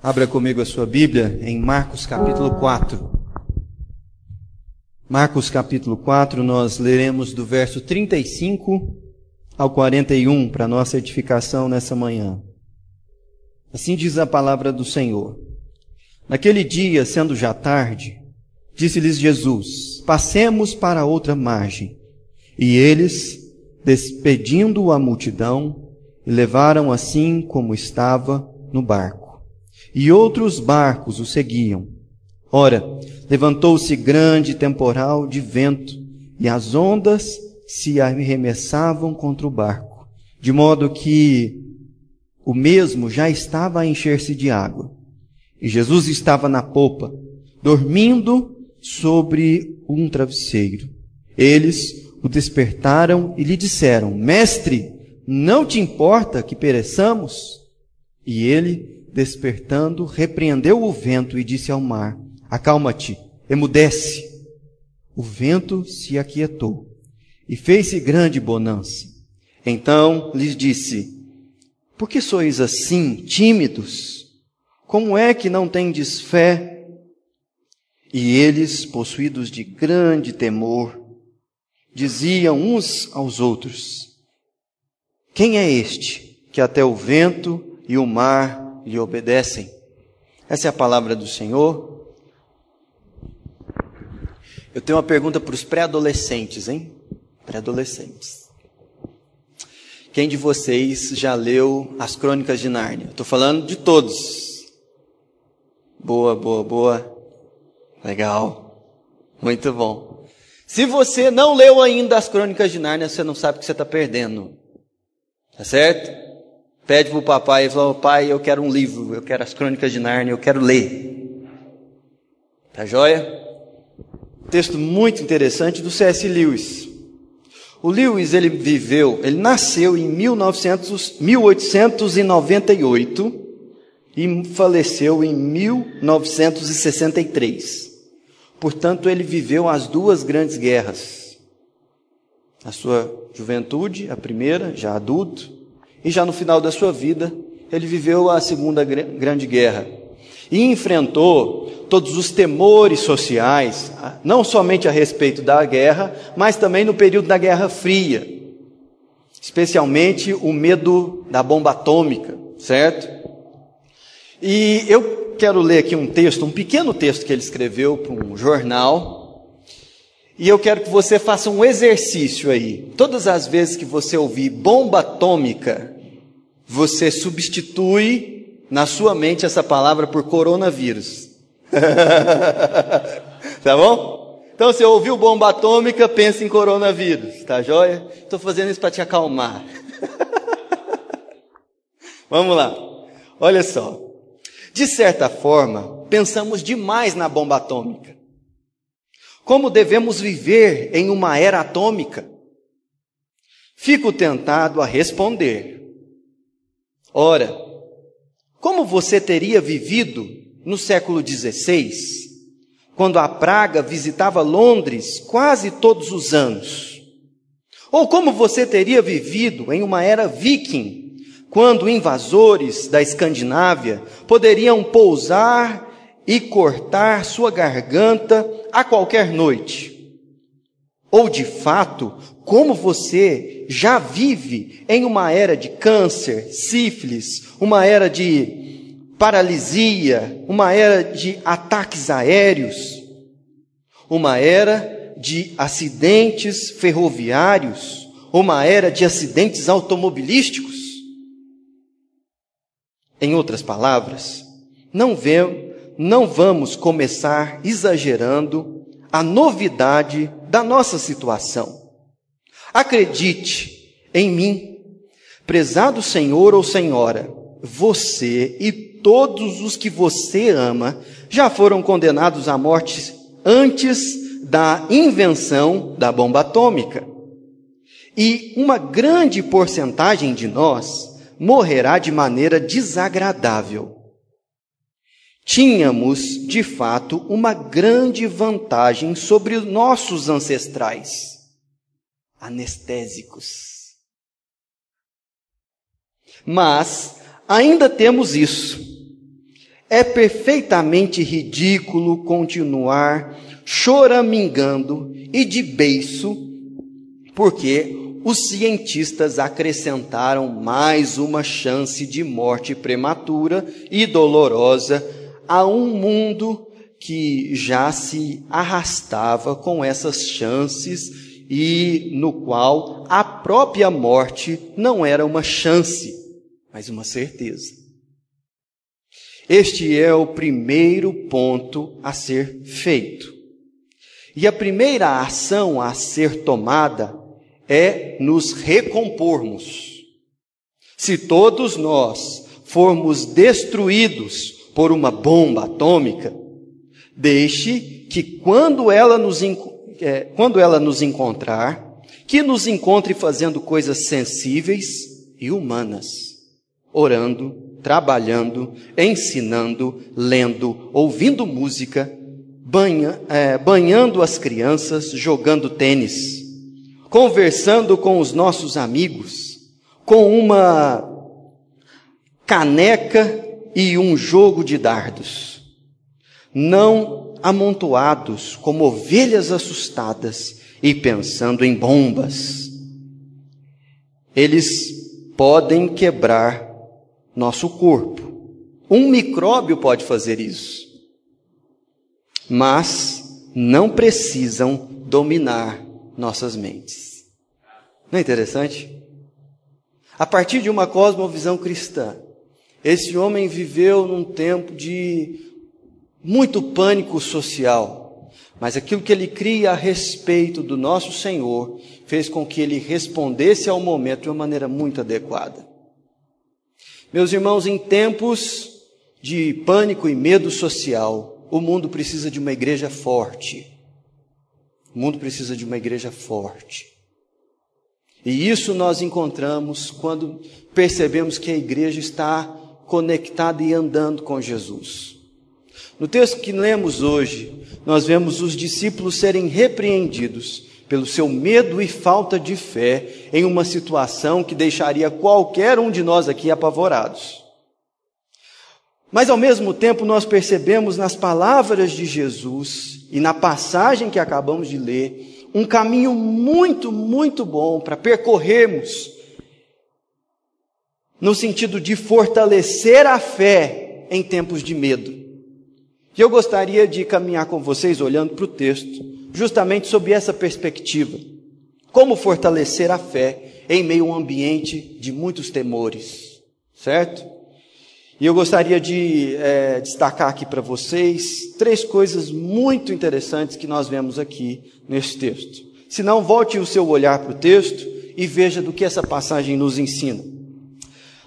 Abra comigo a sua Bíblia em Marcos capítulo 4. Marcos capítulo 4, nós leremos do verso 35 ao 41 para nossa edificação nessa manhã. Assim diz a palavra do Senhor. Naquele dia, sendo já tarde, disse-lhes Jesus: Passemos para outra margem. E eles, despedindo a multidão, levaram assim como estava no barco e outros barcos o seguiam. Ora, levantou-se grande temporal de vento, e as ondas se arremessavam contra o barco, de modo que o mesmo já estava a encher-se de água. E Jesus estava na popa, dormindo sobre um travesseiro. Eles o despertaram e lhe disseram: Mestre, não te importa que pereçamos? E ele, despertando, repreendeu o vento e disse ao mar: Acalma-te, emudece. O vento se aquietou e fez-se grande bonança. Então lhes disse: Por que sois assim tímidos? Como é que não tendes fé? E eles, possuídos de grande temor, diziam uns aos outros: Quem é este que até o vento e o mar lhe obedecem. Essa é a palavra do Senhor. Eu tenho uma pergunta para os pré-adolescentes, hein? Pré-adolescentes. Quem de vocês já leu as Crônicas de Nárnia? Estou falando de todos. Boa, boa, boa. Legal. Muito bom. Se você não leu ainda as Crônicas de Nárnia, você não sabe o que você está perdendo. Tá certo? Pede para o papai e fala: Pai, eu quero um livro, eu quero as crônicas de Nárnia, eu quero ler. Tá joia? Texto muito interessante do C.S. Lewis. O Lewis, ele viveu, ele nasceu em 1900, 1898 e faleceu em 1963. Portanto, ele viveu as duas grandes guerras. A sua juventude, a primeira, já adulto, e já no final da sua vida, ele viveu a Segunda Grande Guerra e enfrentou todos os temores sociais, não somente a respeito da guerra, mas também no período da Guerra Fria, especialmente o medo da bomba atômica, certo? E eu quero ler aqui um texto, um pequeno texto que ele escreveu para um jornal, e eu quero que você faça um exercício aí. Todas as vezes que você ouvir bomba atômica, você substitui na sua mente essa palavra por coronavírus. tá bom? Então, se ouviu bomba atômica, pense em coronavírus, tá joia? Estou fazendo isso para te acalmar. Vamos lá. Olha só. De certa forma, pensamos demais na bomba atômica. Como devemos viver em uma era atômica? Fico tentado a responder. Ora, como você teria vivido no século XVI, quando a praga visitava Londres quase todos os anos? Ou como você teria vivido em uma era viking, quando invasores da Escandinávia poderiam pousar e cortar sua garganta a qualquer noite. Ou de fato, como você já vive em uma era de câncer, sífilis, uma era de paralisia, uma era de ataques aéreos, uma era de acidentes ferroviários, uma era de acidentes automobilísticos. Em outras palavras, não vemos não vamos começar exagerando a novidade da nossa situação. Acredite em mim, prezado Senhor ou Senhora, você e todos os que você ama já foram condenados à morte antes da invenção da bomba atômica. E uma grande porcentagem de nós morrerá de maneira desagradável tínhamos, de fato, uma grande vantagem sobre os nossos ancestrais anestésicos. Mas ainda temos isso. É perfeitamente ridículo continuar choramingando e de beiço, porque os cientistas acrescentaram mais uma chance de morte prematura e dolorosa a um mundo que já se arrastava com essas chances e no qual a própria morte não era uma chance, mas uma certeza. Este é o primeiro ponto a ser feito. E a primeira ação a ser tomada é nos recompormos. Se todos nós formos destruídos por uma bomba atômica, deixe que quando ela nos, é, quando ela nos encontrar, que nos encontre fazendo coisas sensíveis e humanas, orando, trabalhando, ensinando, lendo, ouvindo música, banha, é, banhando as crianças, jogando tênis, conversando com os nossos amigos, com uma caneca e um jogo de dardos, não amontoados como ovelhas assustadas e pensando em bombas. Eles podem quebrar nosso corpo. Um micróbio pode fazer isso mas não precisam dominar nossas mentes. Não é interessante? A partir de uma cosmovisão cristã, esse homem viveu num tempo de muito pânico social, mas aquilo que ele cria a respeito do nosso Senhor fez com que ele respondesse ao momento de uma maneira muito adequada. Meus irmãos, em tempos de pânico e medo social, o mundo precisa de uma igreja forte. O mundo precisa de uma igreja forte. E isso nós encontramos quando percebemos que a igreja está conectada e andando com Jesus. No texto que lemos hoje, nós vemos os discípulos serem repreendidos pelo seu medo e falta de fé em uma situação que deixaria qualquer um de nós aqui apavorados. Mas ao mesmo tempo nós percebemos nas palavras de Jesus e na passagem que acabamos de ler um caminho muito, muito bom para percorrermos no sentido de fortalecer a fé em tempos de medo. E eu gostaria de caminhar com vocês olhando para o texto, justamente sob essa perspectiva. Como fortalecer a fé em meio a um ambiente de muitos temores, certo? E eu gostaria de é, destacar aqui para vocês três coisas muito interessantes que nós vemos aqui nesse texto. Se não, volte o seu olhar para o texto e veja do que essa passagem nos ensina.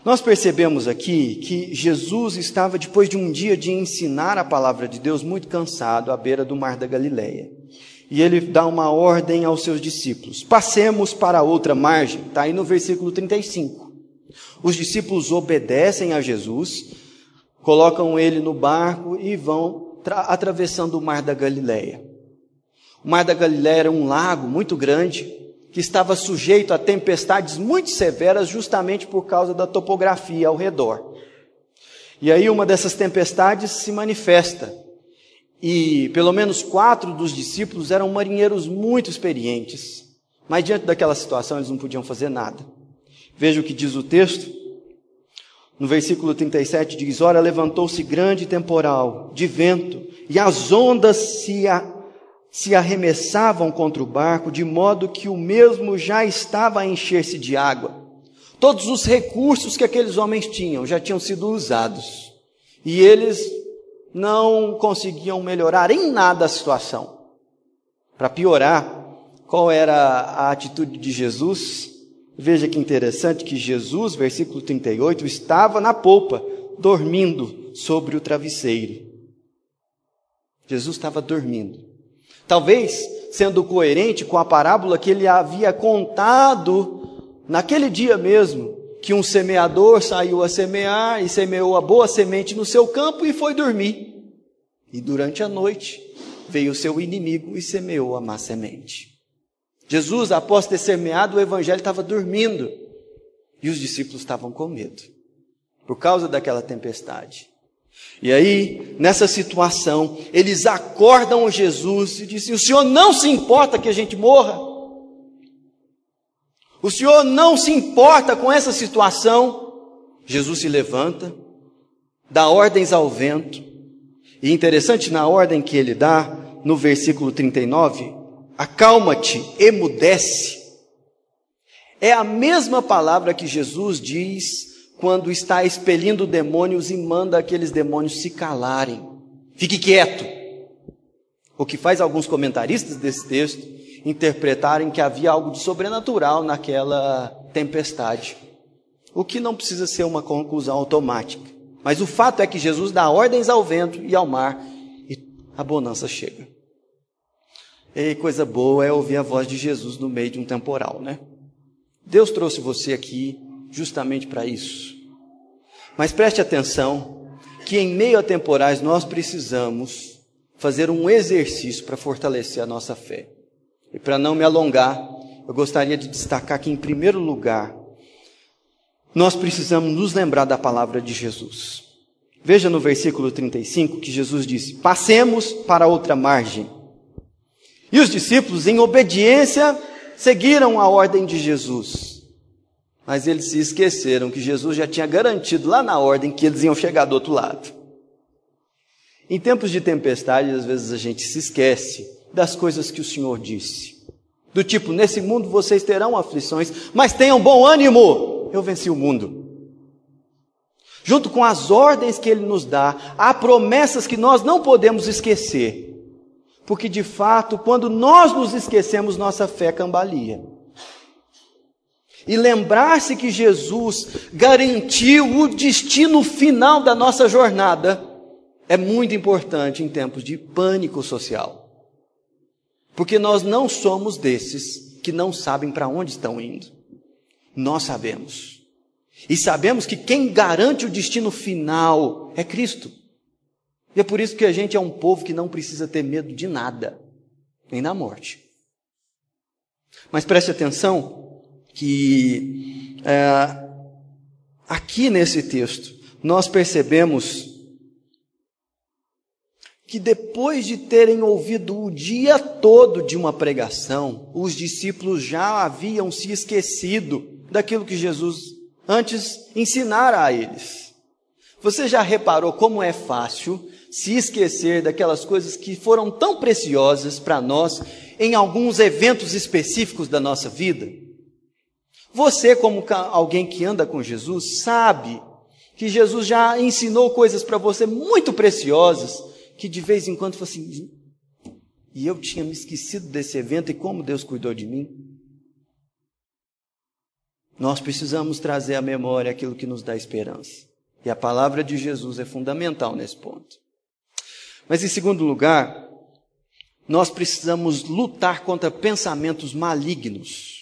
Nós percebemos aqui que Jesus estava, depois de um dia de ensinar a palavra de Deus, muito cansado à beira do mar da Galileia. E ele dá uma ordem aos seus discípulos: passemos para outra margem, está aí no versículo 35. Os discípulos obedecem a Jesus, colocam ele no barco e vão atravessando o mar da Galileia. O mar da Galileia era um lago muito grande que estava sujeito a tempestades muito severas justamente por causa da topografia ao redor. E aí uma dessas tempestades se manifesta. E pelo menos quatro dos discípulos eram marinheiros muito experientes. Mas diante daquela situação eles não podiam fazer nada. Veja o que diz o texto. No versículo 37 diz: Ora, levantou-se grande temporal de vento, e as ondas se, a, se arremessavam contra o barco, de modo que o mesmo já estava a encher-se de água. Todos os recursos que aqueles homens tinham já tinham sido usados, e eles não conseguiam melhorar em nada a situação. Para piorar, qual era a atitude de Jesus? Veja que interessante que Jesus, versículo 38, estava na polpa, dormindo sobre o travesseiro. Jesus estava dormindo. Talvez sendo coerente com a parábola que ele havia contado naquele dia mesmo, que um semeador saiu a semear e semeou a boa semente no seu campo e foi dormir. E durante a noite veio o seu inimigo e semeou a má semente. Jesus, após ter semeado o evangelho, estava dormindo. E os discípulos estavam com medo, por causa daquela tempestade. E aí, nessa situação, eles acordam Jesus e dizem: O Senhor não se importa que a gente morra? O Senhor não se importa com essa situação? Jesus se levanta, dá ordens ao vento, e interessante na ordem que ele dá, no versículo 39, acalma-te, emudece. É a mesma palavra que Jesus diz quando está expelindo demônios e manda aqueles demônios se calarem. Fique quieto. O que faz alguns comentaristas desse texto interpretarem que havia algo de sobrenatural naquela tempestade. O que não precisa ser uma conclusão automática. Mas o fato é que Jesus dá ordens ao vento e ao mar e a bonança chega. E coisa boa é ouvir a voz de Jesus no meio de um temporal, né? Deus trouxe você aqui justamente para isso. Mas preste atenção que em meio a temporais nós precisamos fazer um exercício para fortalecer a nossa fé. E para não me alongar, eu gostaria de destacar que, em primeiro lugar, nós precisamos nos lembrar da palavra de Jesus. Veja no versículo 35 que Jesus disse: Passemos para outra margem. E os discípulos, em obediência, seguiram a ordem de Jesus. Mas eles se esqueceram que Jesus já tinha garantido lá na ordem que eles iam chegar do outro lado. Em tempos de tempestade, às vezes a gente se esquece das coisas que o Senhor disse. Do tipo, nesse mundo vocês terão aflições, mas tenham bom ânimo, eu venci o mundo. Junto com as ordens que Ele nos dá, há promessas que nós não podemos esquecer. Porque de fato, quando nós nos esquecemos, nossa fé cambalia. E lembrar-se que Jesus garantiu o destino final da nossa jornada é muito importante em tempos de pânico social. Porque nós não somos desses que não sabem para onde estão indo. Nós sabemos. E sabemos que quem garante o destino final é Cristo. E é por isso que a gente é um povo que não precisa ter medo de nada, nem da morte. Mas preste atenção que é, aqui nesse texto nós percebemos que depois de terem ouvido o dia todo de uma pregação, os discípulos já haviam se esquecido daquilo que Jesus antes ensinara a eles. Você já reparou como é fácil se esquecer daquelas coisas que foram tão preciosas para nós em alguns eventos específicos da nossa vida? Você, como alguém que anda com Jesus, sabe que Jesus já ensinou coisas para você muito preciosas, que de vez em quando você assim, e eu tinha me esquecido desse evento e como Deus cuidou de mim. Nós precisamos trazer à memória aquilo que nos dá esperança. E a palavra de Jesus é fundamental nesse ponto. Mas em segundo lugar, nós precisamos lutar contra pensamentos malignos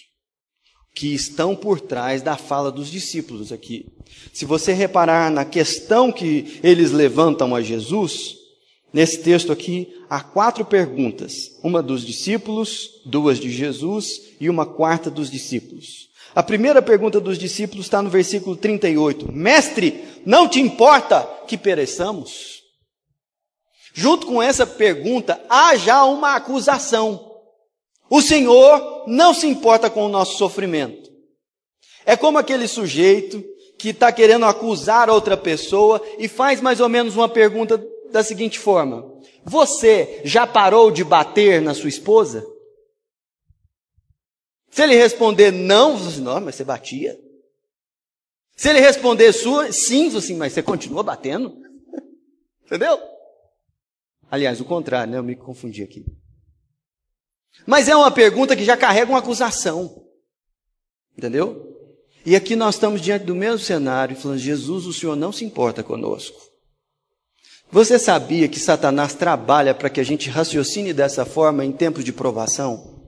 que estão por trás da fala dos discípulos aqui. Se você reparar na questão que eles levantam a Jesus, nesse texto aqui há quatro perguntas: uma dos discípulos, duas de Jesus e uma quarta dos discípulos. A primeira pergunta dos discípulos está no versículo 38. Mestre, não te importa que pereçamos? Junto com essa pergunta, há já uma acusação. O Senhor não se importa com o nosso sofrimento. É como aquele sujeito que está querendo acusar outra pessoa e faz mais ou menos uma pergunta da seguinte forma: Você já parou de bater na sua esposa? Se ele responder não, você assim, não, mas você batia. Se ele responder sua, sim, assim, mas você continua batendo. Entendeu? Aliás, o contrário, né? Eu me confundi aqui. Mas é uma pergunta que já carrega uma acusação. Entendeu? E aqui nós estamos diante do mesmo cenário, falando: Jesus, o Senhor não se importa conosco. Você sabia que Satanás trabalha para que a gente raciocine dessa forma em tempos de provação?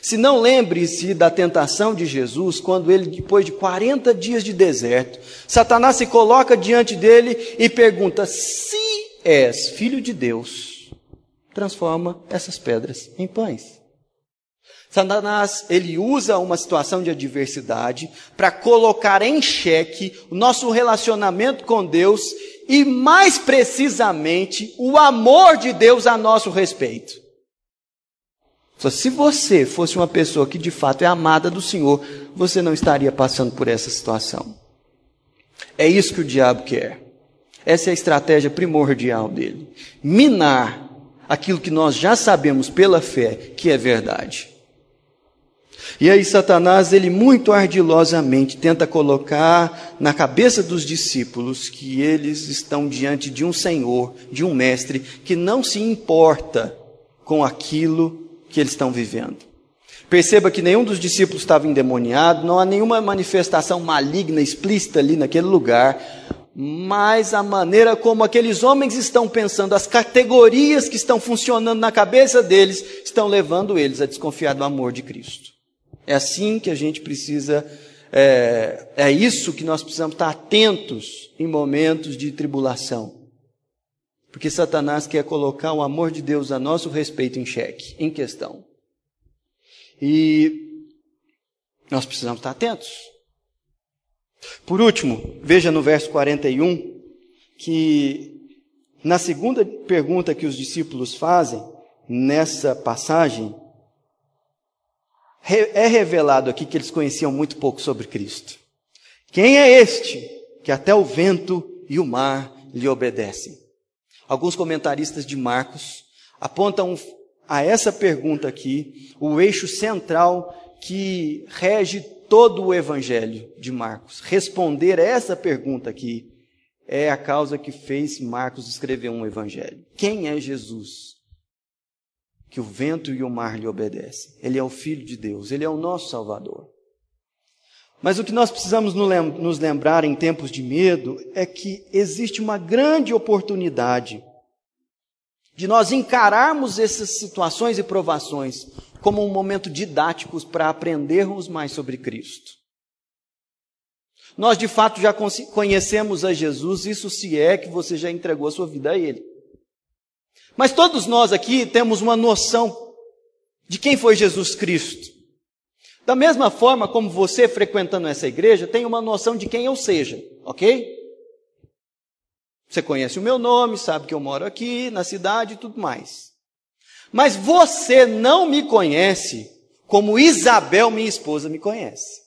Se não lembre-se da tentação de Jesus, quando ele, depois de 40 dias de deserto, Satanás se coloca diante dele e pergunta: Se és filho de Deus, transforma essas pedras em pães. Satanás, ele usa uma situação de adversidade para colocar em xeque o nosso relacionamento com Deus e mais precisamente o amor de Deus a nosso respeito. Se você fosse uma pessoa que de fato é amada do Senhor, você não estaria passando por essa situação. É isso que o diabo quer. Essa é a estratégia primordial dele: minar aquilo que nós já sabemos pela fé que é verdade. E aí Satanás, ele muito ardilosamente tenta colocar na cabeça dos discípulos que eles estão diante de um Senhor, de um mestre que não se importa com aquilo que eles estão vivendo. Perceba que nenhum dos discípulos estava endemoniado, não há nenhuma manifestação maligna explícita ali naquele lugar, mas a maneira como aqueles homens estão pensando, as categorias que estão funcionando na cabeça deles, estão levando eles a desconfiar do amor de Cristo. É assim que a gente precisa, é, é isso que nós precisamos estar atentos em momentos de tribulação. Porque Satanás quer colocar o amor de Deus a nosso respeito em xeque, em questão. E nós precisamos estar atentos. Por último, veja no verso 41 que na segunda pergunta que os discípulos fazem nessa passagem, é revelado aqui que eles conheciam muito pouco sobre Cristo. Quem é este que até o vento e o mar lhe obedecem? Alguns comentaristas de Marcos apontam a essa pergunta aqui o eixo central que rege todo o evangelho de Marcos. Responder a essa pergunta aqui é a causa que fez Marcos escrever um evangelho. Quem é Jesus? Que o vento e o mar lhe obedecem. Ele é o Filho de Deus, ele é o nosso Salvador. Mas o que nós precisamos nos lembrar em tempos de medo é que existe uma grande oportunidade de nós encararmos essas situações e provações como um momento didático para aprendermos mais sobre Cristo. Nós de fato já conhecemos a Jesus, isso se é que você já entregou a sua vida a Ele. Mas todos nós aqui temos uma noção de quem foi Jesus Cristo. Da mesma forma como você, frequentando essa igreja, tem uma noção de quem eu seja, ok? Você conhece o meu nome, sabe que eu moro aqui, na cidade e tudo mais. Mas você não me conhece como Isabel, minha esposa, me conhece.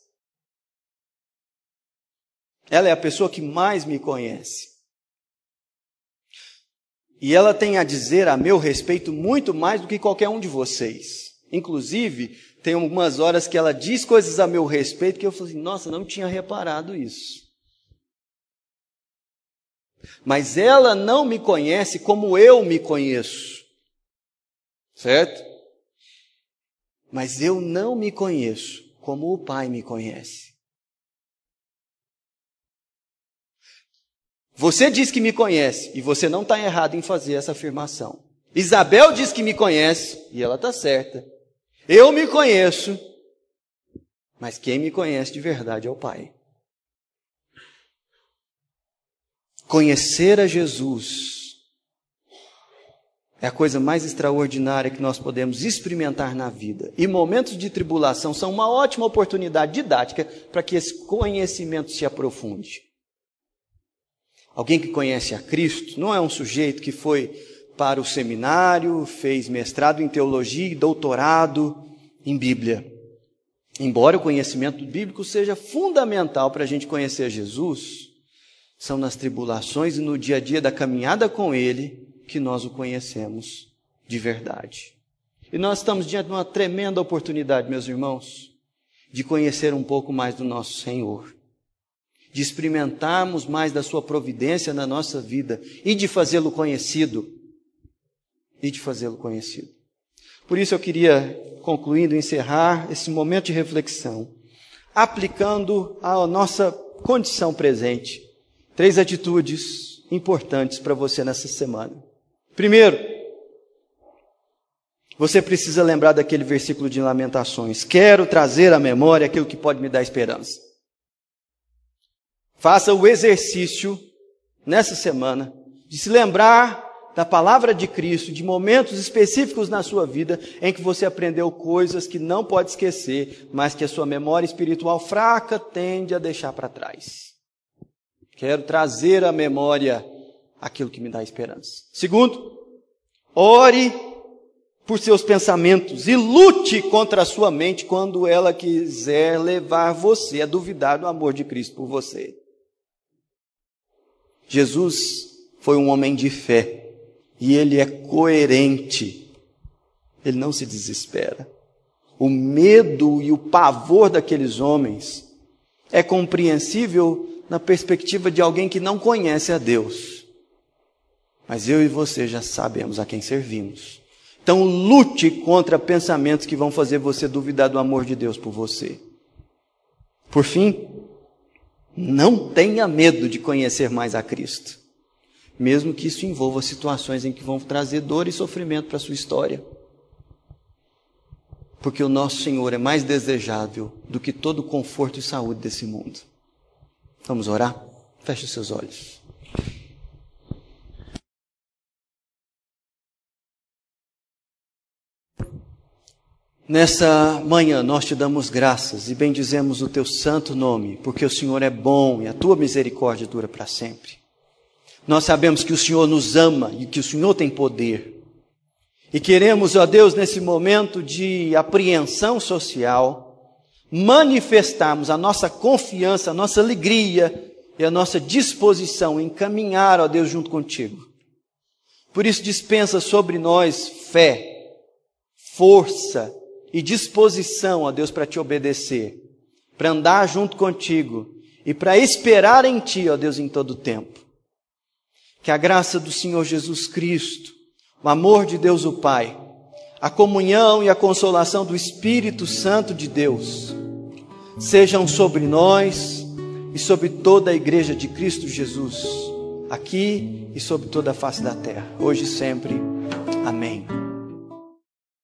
Ela é a pessoa que mais me conhece. E ela tem a dizer a meu respeito muito mais do que qualquer um de vocês. Inclusive, tem algumas horas que ela diz coisas a meu respeito que eu falo assim, nossa, não tinha reparado isso. Mas ela não me conhece como eu me conheço. Certo? Mas eu não me conheço como o Pai me conhece. Você diz que me conhece e você não está errado em fazer essa afirmação. Isabel diz que me conhece e ela está certa. Eu me conheço, mas quem me conhece de verdade é o Pai. Conhecer a Jesus é a coisa mais extraordinária que nós podemos experimentar na vida. E momentos de tribulação são uma ótima oportunidade didática para que esse conhecimento se aprofunde. Alguém que conhece a Cristo não é um sujeito que foi para o seminário, fez mestrado em teologia e doutorado em Bíblia. Embora o conhecimento bíblico seja fundamental para a gente conhecer Jesus, são nas tribulações e no dia a dia da caminhada com Ele que nós o conhecemos de verdade. E nós estamos diante de uma tremenda oportunidade, meus irmãos, de conhecer um pouco mais do nosso Senhor, de experimentarmos mais da Sua providência na nossa vida e de fazê-lo conhecido e de fazê-lo conhecido. Por isso eu queria, concluindo, encerrar esse momento de reflexão, aplicando a nossa condição presente, três atitudes importantes para você nessa semana. Primeiro, você precisa lembrar daquele versículo de Lamentações: Quero trazer à memória aquilo que pode me dar esperança. Faça o exercício nessa semana de se lembrar da palavra de Cristo, de momentos específicos na sua vida em que você aprendeu coisas que não pode esquecer, mas que a sua memória espiritual fraca tende a deixar para trás. Quero trazer à memória aquilo que me dá esperança. Segundo, ore por seus pensamentos e lute contra a sua mente quando ela quiser levar você a duvidar do amor de Cristo por você. Jesus foi um homem de fé e ele é coerente. Ele não se desespera. O medo e o pavor daqueles homens é compreensível na perspectiva de alguém que não conhece a Deus. Mas eu e você já sabemos a quem servimos. Então lute contra pensamentos que vão fazer você duvidar do amor de Deus por você. Por fim, não tenha medo de conhecer mais a Cristo, mesmo que isso envolva situações em que vão trazer dor e sofrimento para a sua história. Porque o nosso Senhor é mais desejável do que todo o conforto e saúde desse mundo. Vamos orar? Feche seus olhos. Nessa manhã nós te damos graças e bendizemos o teu santo nome, porque o Senhor é bom e a tua misericórdia dura para sempre. Nós sabemos que o Senhor nos ama e que o Senhor tem poder. E queremos, ó Deus, nesse momento de apreensão social, manifestarmos a nossa confiança, a nossa alegria e a nossa disposição em caminhar, ó Deus, junto contigo. Por isso dispensa sobre nós fé, força, e disposição, ó Deus, para te obedecer, para andar junto contigo e para esperar em ti, ó Deus, em todo o tempo. Que a graça do Senhor Jesus Cristo, o amor de Deus o Pai, a comunhão e a consolação do Espírito Santo de Deus sejam sobre nós e sobre toda a igreja de Cristo Jesus, aqui e sobre toda a face da terra, hoje e sempre. Amém.